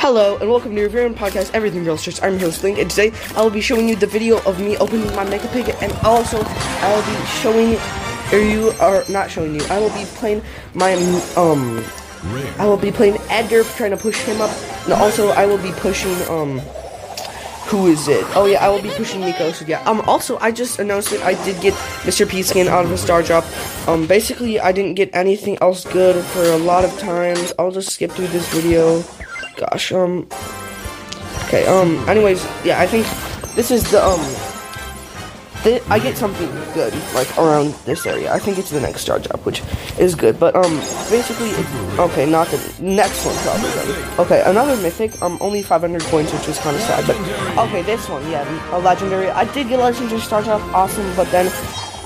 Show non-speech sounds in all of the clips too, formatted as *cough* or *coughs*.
Hello and welcome to your very own podcast, Everything Girls Church. I'm your host Link, and today I will be showing you the video of me opening my Mega Pig, and also I will be showing, or you are not showing you. I will be playing my um, I will be playing Edgar, trying to push him up, and also I will be pushing um, who is it? Oh yeah, I will be pushing Mico. So yeah. Um. Also, I just announced that I did get Mr. P skin out of a star drop. Um. Basically, I didn't get anything else good for a lot of times. I'll just skip through this video gosh, um, okay, um, anyways, yeah, I think this is the, um, th I get something good, like, around this area. I think it's the next star drop, which is good, but, um, basically, okay, not the next one, probably. Okay, another mythic, um, only 500 coins, which is kind of sad, but, okay, this one, yeah, a legendary, I did get a legendary star drop, awesome, but then,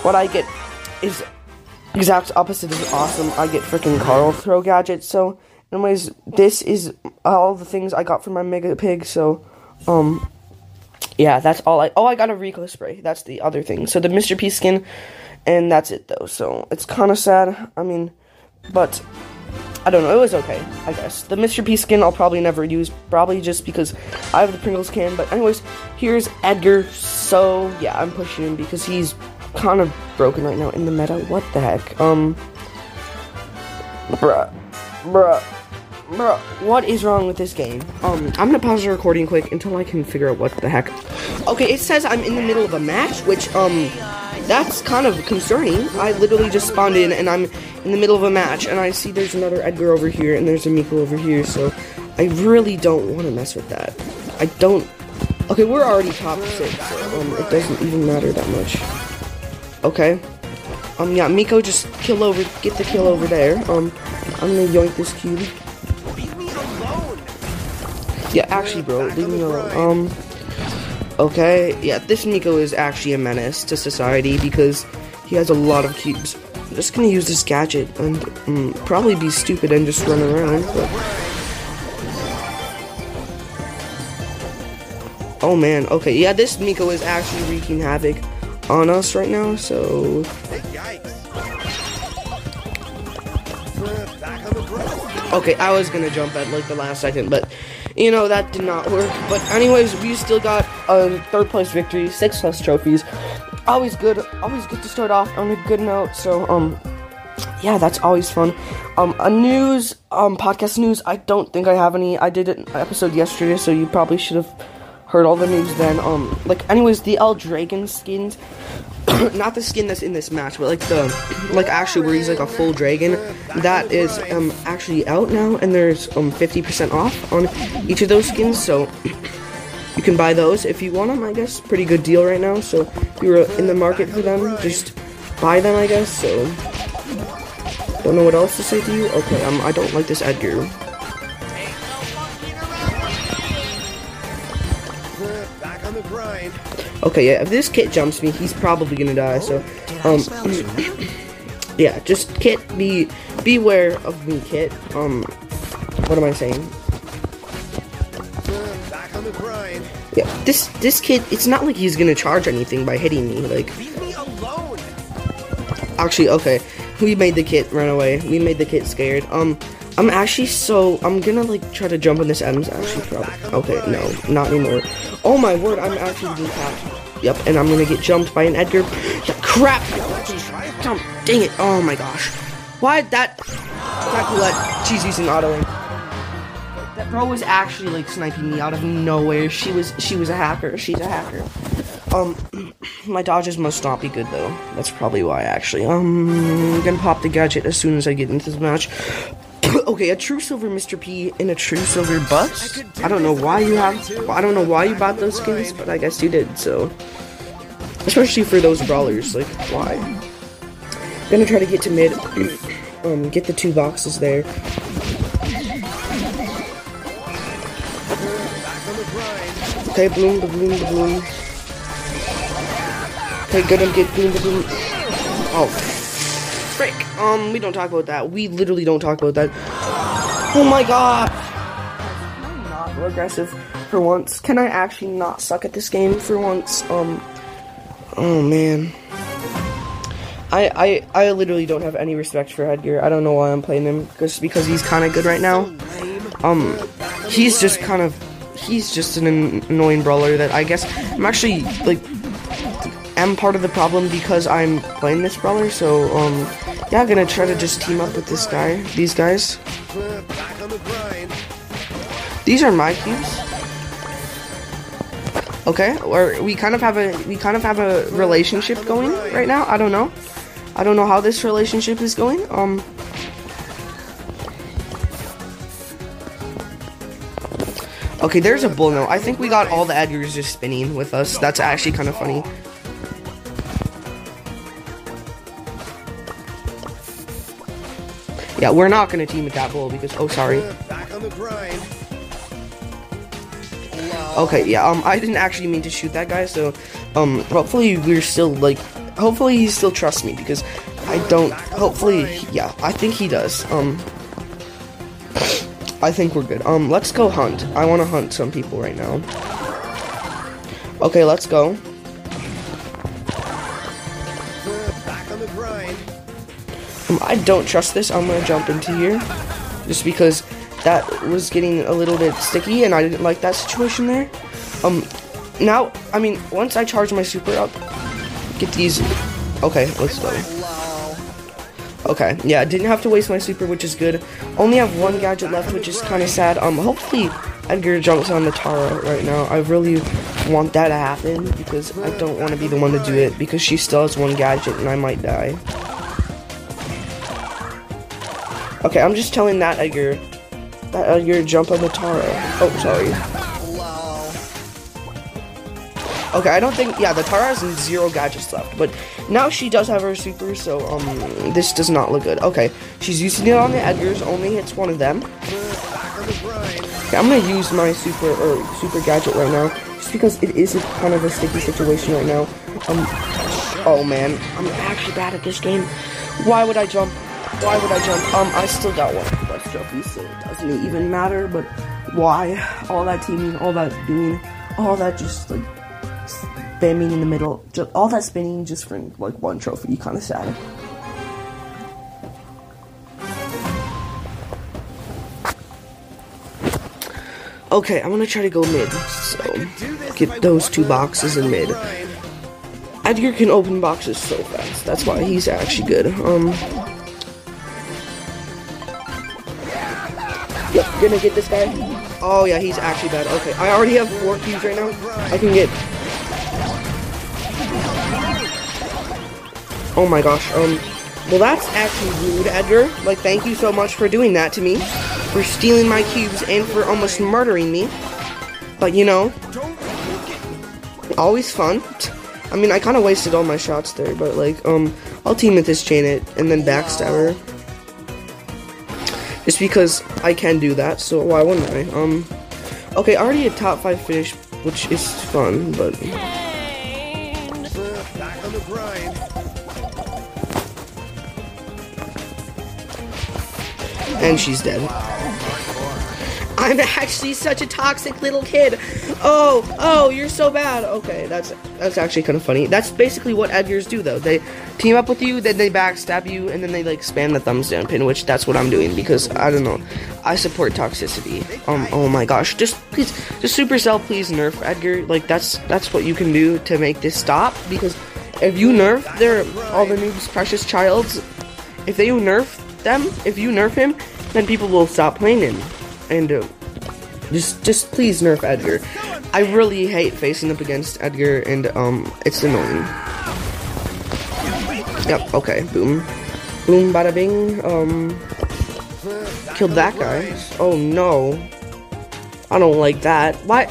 what I get is exact opposite of awesome, I get freaking Carl throw gadget, so, Anyways, this is all the things I got from my Mega Pig, so, um, yeah, that's all I, oh, I got a Rico spray, that's the other thing, so the Mr. P skin, and that's it, though, so, it's kind of sad, I mean, but, I don't know, it was okay, I guess. The Mr. P skin I'll probably never use, probably just because I have the Pringles can, but anyways, here's Edgar, so, yeah, I'm pushing him because he's kind of broken right now in the meta, what the heck, um, bruh, bruh, Bro, what is wrong with this game? Um, I'm gonna pause the recording quick until I can figure out what the heck. Okay, it says I'm in the middle of a match, which, um, that's kind of concerning. I literally just spawned in and I'm in the middle of a match, and I see there's another Edgar over here and there's a Mico over here, so I really don't want to mess with that. I don't. Okay, we're already top six, so, um, it doesn't even matter that much. Okay. Um, yeah, Mico just kill over, get the kill over there. Um, I'm gonna yoink this cube. Yeah, actually, bro, leave me alone. Um, okay, yeah, this Mico is actually a menace to society because he has a lot of cubes. I'm just gonna use this gadget and um, probably be stupid and just run around, but... Oh man, okay, yeah, this Mico is actually wreaking havoc on us right now, so... Okay, I was gonna jump at like the last second, but you know, that did not work. But anyways, we still got a third place victory, six plus trophies. Always good, always good to start off on a good note. So, um, yeah, that's always fun. Um, a news, um, podcast news. I don't think I have any. I did an episode yesterday, so you probably should have heard all the news then. Um, like, anyways, the L Dragon skins *coughs* not the skin that's in this match, but like the like actually where he's like a full dragon. That is um actually out now, and there's um 50% off on each of those skins. So you can buy those if you want them. I guess pretty good deal right now. So if you're in the market for them, just buy them. I guess. So don't know what else to say to you. Okay, um I don't like this Edgar. Okay, yeah, if this kit jumps me, he's probably gonna die, so, um, *clears throat* yeah, just kit, be, beware of me, kit, um, what am I saying? Yeah, this, this kid, it's not like he's gonna charge anything by hitting me, like, actually, okay, we made the kit run away, we made the kit scared, um, I'm actually so, I'm gonna, like, try to jump on this M's, actually, probably, okay, no, not anymore, oh my word, I'm actually being. Yep, and I'm gonna get jumped by an Edgar. Yeah, crap! Jump! Dang it! Oh my gosh. Why that? That let she's using auto aim. That bro was actually like sniping me out of nowhere. She was she was a hacker. She's a hacker. Um, *clears throat* my dodges must not be good though. That's probably why actually. Um, I'm gonna pop the gadget as soon as I get into this match. *coughs* okay, a true silver Mr. P and a true silver bus. I don't know why you have. I don't know why you bought those skins, but I guess you did. So, especially for those brawlers, like why? gonna try to get to mid. *coughs* um, get the two boxes there. Okay, bloom, bloom, bloom. Okay, gonna get bloom, bloom. Oh. Um, we don't talk about that. We literally don't talk about that. Oh my god. I'm not aggressive for once. Can I actually not suck at this game for once? Um, oh man. I, I, I literally don't have any respect for Edgar. I don't know why I'm playing him, just because he's kind of good right now. Um, he's just kind of he's just an annoying brawler that I guess I'm actually like am part of the problem because I'm playing this brawler. So um, yeah, gonna try to just team up with this guy, these guys. These are my cubes. Okay, or we kind of have a we kind of have a relationship going right now. I don't know. I don't know how this relationship is going. Um. Okay, there's a bull note. I think we got all the Edgars just spinning with us. That's actually kind of funny. Yeah, we're not gonna team with that bull because oh sorry. Okay, yeah, um I didn't actually mean to shoot that guy, so um hopefully we're still like hopefully he still trusts me because I don't hopefully yeah, I think he does. Um I think we're good. Um, let's go hunt. I want to hunt some people right now. Okay, let's go. I don't trust this. I'm gonna jump into here, just because that was getting a little bit sticky, and I didn't like that situation there. Um, now, I mean, once I charge my super up, get these. Okay, let's go. Okay, yeah, didn't have to waste my super, which is good. Only have one gadget left, which is kind of sad. Um, hopefully Edgar jumps on the Tara right now. I really want that to happen because I don't want to be the one to do it because she still has one gadget and I might die. Okay, I'm just telling that Edgar that Edgar jump on the Tara. Oh, sorry. Okay, I don't think, yeah, the Tara has zero gadgets left, but now she does have her super, so, um, this does not look good. Okay, she's using it on the Edgars, only hits one of them. Okay, I'm gonna use my super, or super gadget right now, just because it is kind of a sticky situation right now. Um, oh man, I'm actually bad at this game. Why would I jump? Why would I jump? Um, I still got one plus trophy, so it doesn't even matter, but why? All that teaming, all that doing, all that just, like, spamming in the middle, just, all that spinning just for like one trophy, kind of sad. Okay, I'm gonna try to go mid, so get those two boxes in mid. Edgar can open boxes so fast, that's why he's actually good. Um, gonna get this guy. Oh yeah, he's actually bad. Okay, I already have four cubes right now. I can get Oh my gosh, um, well that's actually rude, Edgar. Like, thank you so much for doing that to me. For stealing my cubes and for almost murdering me. But, you know, always fun. I mean, I kind of wasted all my shots there, but, like, um, I'll team with this Janet and then backstab her. Just because I can do that, so why wouldn't I? Um, okay, already a top 5 finish, which is fun, but... And she's dead. I'm actually such a toxic little kid. Oh, oh, you're so bad. Okay, that's that's actually kind of funny. That's basically what Edgars do, though. They team up with you, then they backstab you, and then they like spam the thumbs down pin, which that's what I'm doing because I don't know. I support toxicity. Um, oh my gosh, just please, just Supercell, please nerf Edgar. Like that's that's what you can do to make this stop because if you nerf their all the noobs precious childs, if they nerf them, if you nerf him, then people will stop playing him. And uh, Just, just please nerf Edgar. I really hate facing up against Edgar, and um, it's annoying. Yep. Okay. Boom. Boom. Bada bing. Um, killed that guy. Oh no. I don't like that. Why?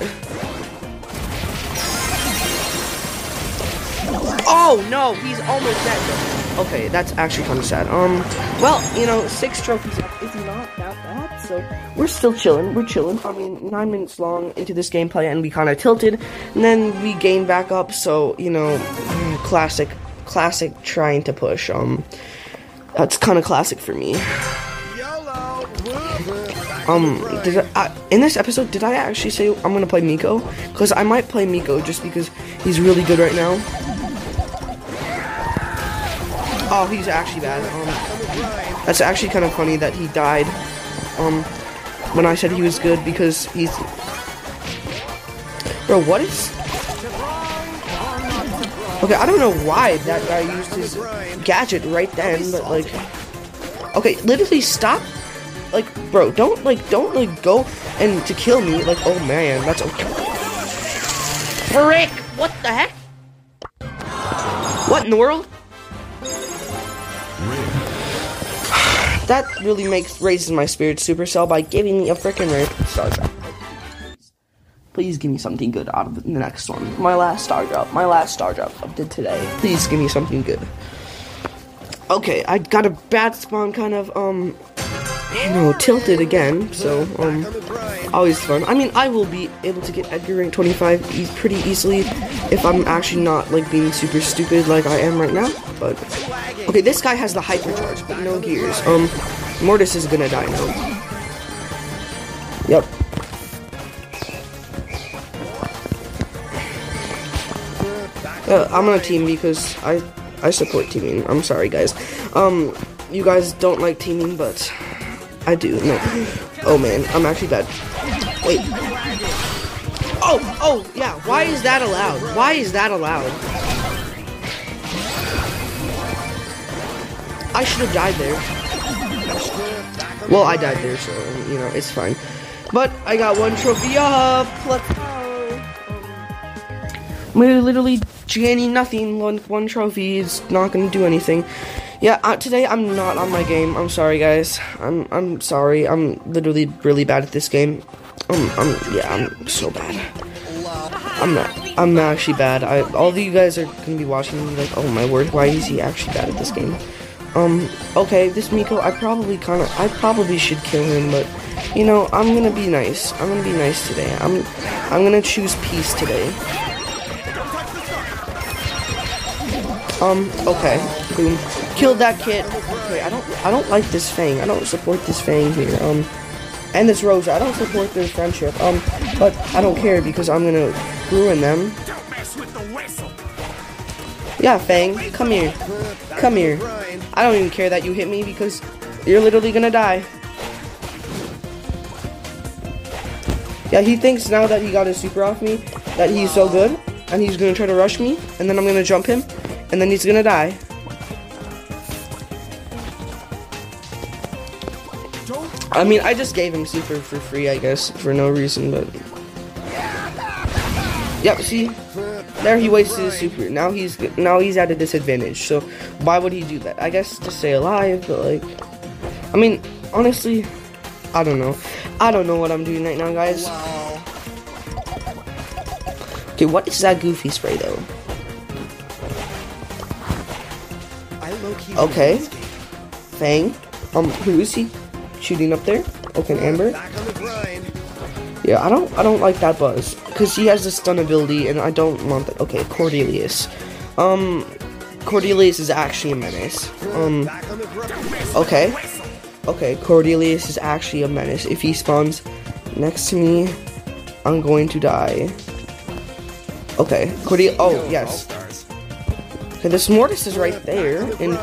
Oh no, he's almost dead. Okay, that's actually kind of sad. Um, well, you know, six trophies is not that bad, so we're still chilling. We're chilling. I mean, nine minutes long into this gameplay, and we kind of tilted, and then we gained back up. So you know, classic, classic trying to push. Um, that's kind of classic for me. Um, did I, in this episode, did I actually say I'm gonna play Mico? Because I might play Mico just because he's really good right now. Oh, he's actually bad. Um, that's actually kind of funny that he died. Um, when I said he was good because he's. Bro, what is? Okay, I don't know why that guy used his gadget right then, but like. Okay, literally stop. Like, bro, don't like, don't like go and to kill me. Like, oh man, that's okay. Frick! What the heck? What in the world? That really makes raises my spirit Supercell by giving me a freaking rare star drop. Please give me something good out of the next one. My last star drop. My last star drop of the today. Please give me something good. Okay, I got a bad spawn kind of um you know, tilted again, so, um, always fun. I mean, I will be able to get Edgar rank 25 e pretty easily if I'm actually not, like, being super stupid like I am right now, but, okay, this guy has the hypercharge, but no gears. Um, Mortis is gonna die now. Yep. Uh, I'm on a team because I I support teaming. I'm sorry, guys. Um, you guys don't like teaming, but I do. No. Oh man, I'm actually bad. Wait. Oh, oh, yeah. Why is that allowed? Why is that allowed? I should have died there. Well, I died there, so you know it's fine. But I got one trophy up. Let's go. We're literally gaining nothing. One one trophy is not gonna do anything. Yeah, uh, today I'm not on my game. I'm sorry, guys. I'm I'm sorry. I'm literally really bad at this game. I'm I'm yeah. I'm so bad. I'm not. I'm actually bad. I all of you guys are gonna be watching me like, oh my word, why is he actually bad at this game? Um. Okay, this Mico. I probably kind of. I probably should kill him, but you know, I'm gonna be nice. I'm gonna be nice today. I'm I'm gonna choose peace today. Um, okay. Boom. Killed that kid. Okay, I don't I don't like this Fang. I don't support this Fang here. Um and this Rosa. I don't support their friendship. Um but I don't care because I'm gonna ruin them. Yeah, Fang, come here. Come here. I don't even care that you hit me because you're literally gonna die. Yeah, he thinks now that he got his super off me that he's so good and he's gonna try to rush me and then I'm gonna jump him and then he's gonna die. I mean, I just gave him super for free, I guess, for no reason, but... Yep, see? There he wasted his super. Now he's now he's at a disadvantage, so why would he do that? I guess to stay alive, but like... I mean, honestly, I don't know. I don't know what I'm doing right now, guys. Okay, what is that goofy spray, though? Okay. Fang. Um, who is he? Shooting up there? Okay, Amber. Yeah, I don't I don't like that buzz. Because he has the stun ability and I don't want that. Okay, Cordelius. Um Cordelius is actually a menace. Um Okay. Okay, Cordelius is actually a menace. If he spawns next to me, I'm going to die. Okay, Cordelius. Oh, yes. Okay, this Mortis is right there, and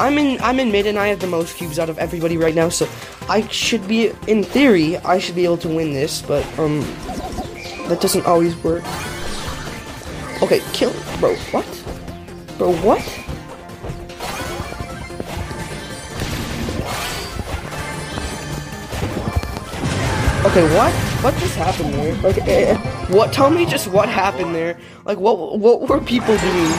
I'm in I'm in mid, and I have the most cubes out of everybody right now, so I should be, in theory, I should be able to win this, but um, that doesn't always work. Okay, kill, bro. What, bro? What? Okay, what? what just happened there? Like, eh, what? Tell me just what happened there. Like, what? What were people doing?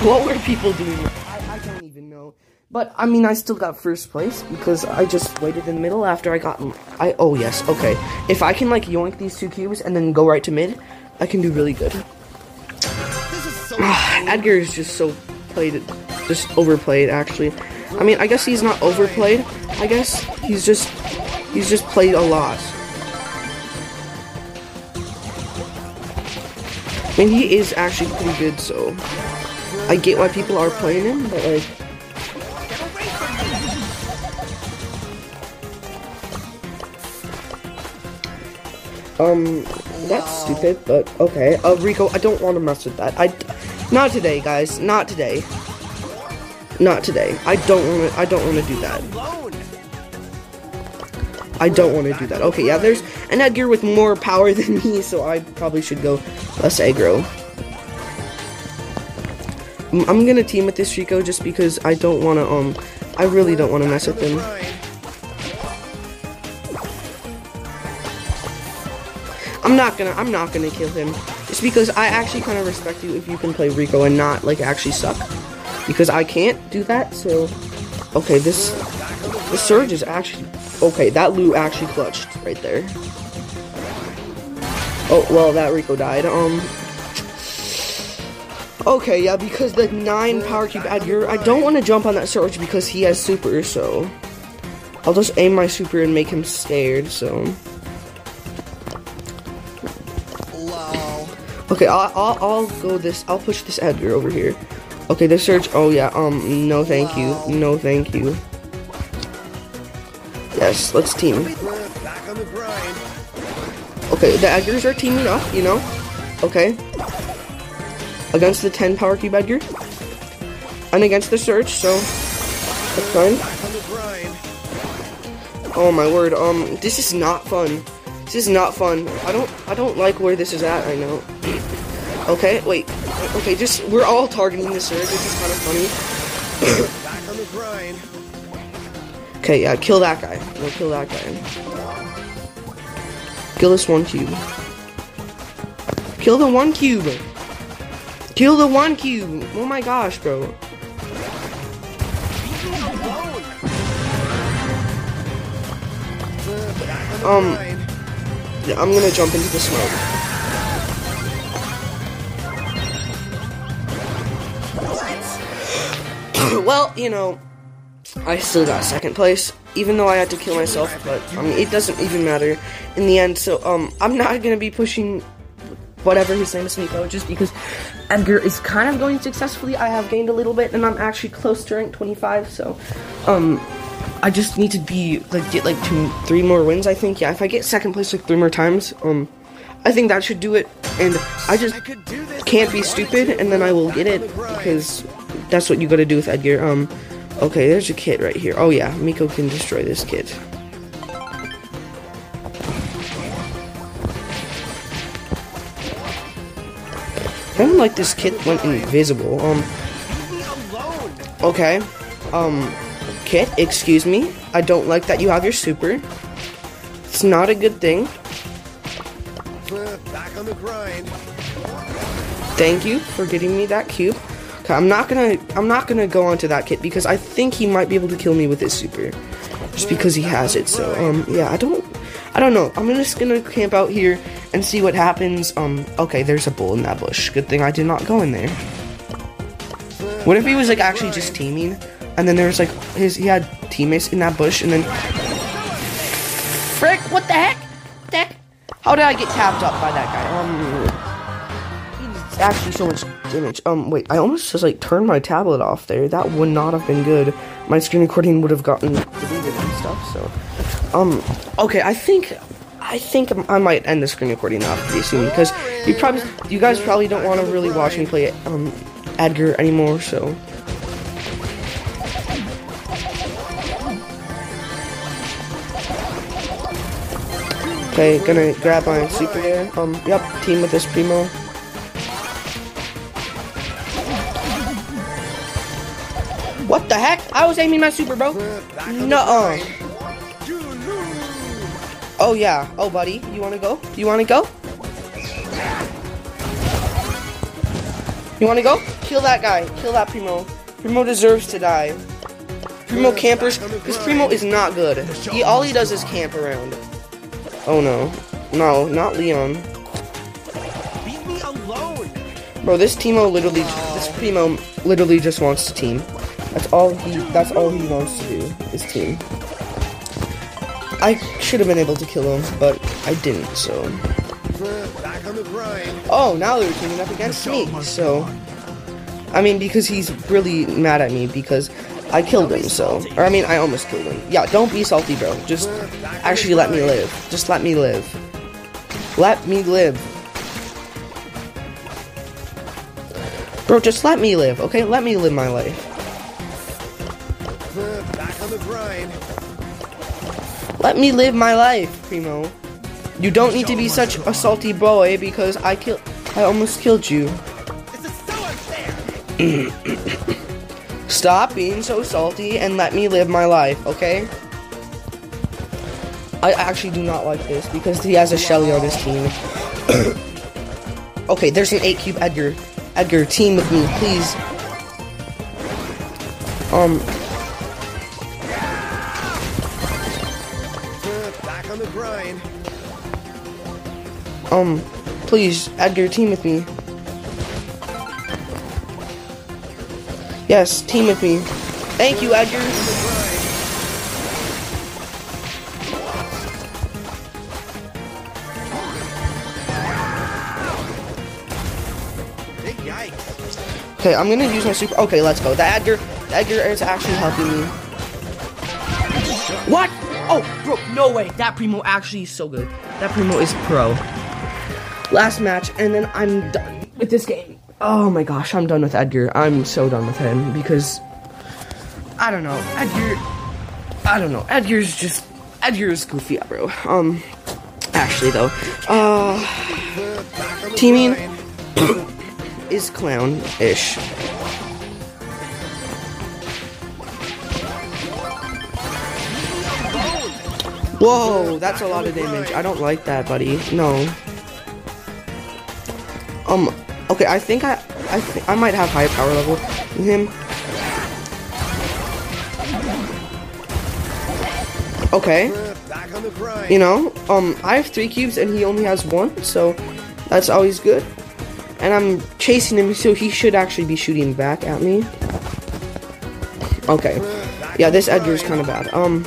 What were people doing? I, I don't even know. But I mean, I still got first place because I just waited in the middle after I got. I oh yes, okay. If I can like yoink these two cubes and then go right to mid, I can do really good. *sighs* Edgar is just so played, just overplayed. Actually, I mean, I guess he's not overplayed. I guess he's just he's just played a lot. I mean, he is actually pretty good, so I get why people are playing him, but like. Um, that's stupid, but okay. Uh, Rico, I don't want to mess with that. I, not today, guys. Not today. Not today. I don't want to. I don't want to do that. I don't want to do that. Okay, yeah. There's an Edgar with more power *laughs* than me, so I probably should go less aggro. I'm gonna team with this Rico just because I don't want to. Um, I really don't want to mess with him. Not gonna I'm not gonna kill him. It's because I actually kind of respect you if you can play Rico and not like actually suck. Because I can't do that, so okay, this the surge is actually okay, that loot actually clutched right there. Oh well that Rico died. Um Okay, yeah, because the nine power cube I don't want to jump on that surge because he has super, so I'll just aim my super and make him scared, so Okay, I'll, I'll, I'll go this, I'll push this Edgar over here. Okay, the surge. oh yeah, um, no thank you, no thank you. Yes, let's team. Okay, the Edgars are teaming up, you know? Okay. Against the 10 power cube Edgar. And against the surge. so that's fine. Oh my word, um, this is not fun. This is not fun. I don't I don't like where this is at, I know. Okay, wait. Okay, just we're all targeting the surge, which is kind of funny. Okay, yeah, kill that guy. We'll kill that guy. Kill this one cube. Kill the one cube. Kill the one cube. Oh my gosh, bro. Um, yeah, I'm gonna jump into the smoke. Well, you know, I still got second place, even though I had to kill myself, but, I mean, it doesn't even matter in the end, so, um, I'm not gonna be pushing whatever his name is Mico, just because Edgar is kind of going successfully. I have gained a little bit, and I'm actually close to rank 25, so, um, I just need to be, like, get, like, two, three more wins, I think. Yeah, if I get second place, like, three more times, um, I think that should do it, and I just can't be stupid, and then I will get it, because that's what you gotta do with Edgar. Um, okay, there's a kit right here. Oh yeah, Mico can destroy this kit. don't like this kit went invisible. Um, okay, um, kit, excuse me. I don't like that you have your super. It's not a good thing. Back on the grind. Thank you for getting me that cube. I'm not gonna I'm not gonna go onto that kit because I think he might be able to kill me with his super. Just because he has it. So um yeah, I don't I don't know. I'm just gonna camp out here and see what happens. Um okay, there's a bull in that bush. Good thing I did not go in there. What if he was like actually just teaming and then there's like his he had teammates in that bush and then Frick, what the heck? What the heck? How did I get tapped up by that guy? Um he's actually so much damage. Um, wait, I almost just like turned my tablet off there. That would not have been good. My screen recording would have gotten deleted and stuff. So, um, okay, I think, I think I might end the screen recording off pretty soon because you probably, you guys probably don't want to really watch me play um Edgar anymore. So. Okay, gonna grab my super there. Um, yep, team with this Primo. What the heck? I was aiming my super, bro. No. -uh. Oh yeah. Oh buddy, you wanna go? You wanna go? You wanna go? Kill that guy. Kill that Primo. Primo deserves to die. Primo campers, because Primo is not good. He all he does is camp around. Oh no. No, not Leon. Leave me alone. Bro, this Timo literally, this Primo literally just wants to team. That's all he, that's all he wants to do, is team. I should have been able to kill him, but I didn't, so. Oh, now they're teaming up against me, so. I mean, because he's really mad at me because I killed him, so. Or, I mean, I almost killed him. Yeah, don't be salty, bro. Just actually let me live. Just let me live. Let me live. Bro, just let me live, okay? Let me live my life. On the grind. Let me live my life, Primo. You don't need to be such a salty boy because I kill I almost killed you. This is so unfair. *coughs* Stop being so salty and let me live my life, okay? I actually do not like this because he has a Shelly on his team. *coughs* okay, there's an 8 cube Edgar. Edgar, team with me, please. Um, um, please, Edgar, team with me. Yes, team with me. Thank you, Edgar. Okay, I'm gonna use my super. Okay, let's go. The Edgar, the Edgar is actually helping me. What? Oh, bro, no way. That Primo actually is so good. That Primo is pro. Last match, and then I'm done with this game. Oh my gosh, I'm done with Edgar. I'm so done with him because I don't know. Edgar, I don't know. Edgar's just Edgar's goofy, bro. Um, actually though, uh, Teaming. *coughs* is clown-ish. Whoa, that's a lot of damage. I don't like that, buddy. No. Um. Okay, I think I, I, th- I might have higher power level than him. Okay. You know, um, I have three cubes and he only has one, so that's always good. And I'm chasing him, so he should actually be shooting back at me. Okay. Yeah, this Edgar's kind of bad. Um.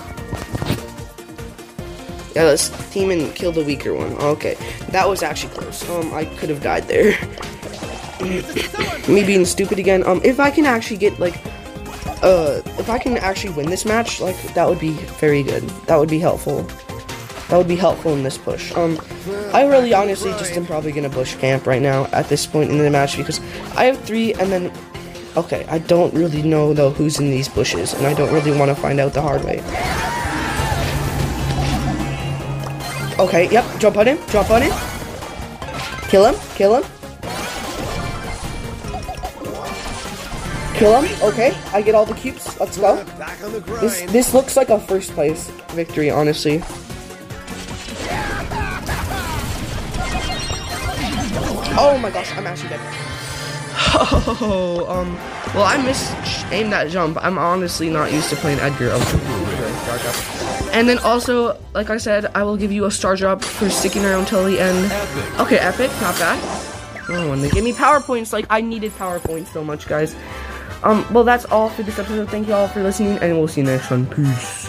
Yeah, let's team and kill the weaker one. Okay, that was actually close. Um, I could have died there. *laughs* Me being stupid again. Um, if I can actually get like, uh, if I can actually win this match, like that would be very good. That would be helpful. That would be helpful in this push. Um, I really honestly just am probably gonna bush camp right now at this point in the match because I have three and then, okay, I don't really know though who's in these bushes and I don't really want to find out the hard way. Okay, yep, jump on him, jump on him. Kill him, kill him. Kill him, okay, I get all the cubes, let's go. Back on the grind. This this looks like a first place victory, honestly. Oh my gosh, I'm actually dead. Oh, um, well, I missed aim that jump. I'm honestly not used to playing Edgar. And then also, like I said, I will give you a star drop for sticking around till the end. Okay, epic, not bad. Oh, and they give me powerpoints. Like I needed powerpoints so much, guys. Um, well, that's all for this episode. Thank you all for listening, and we'll see you next one. Peace.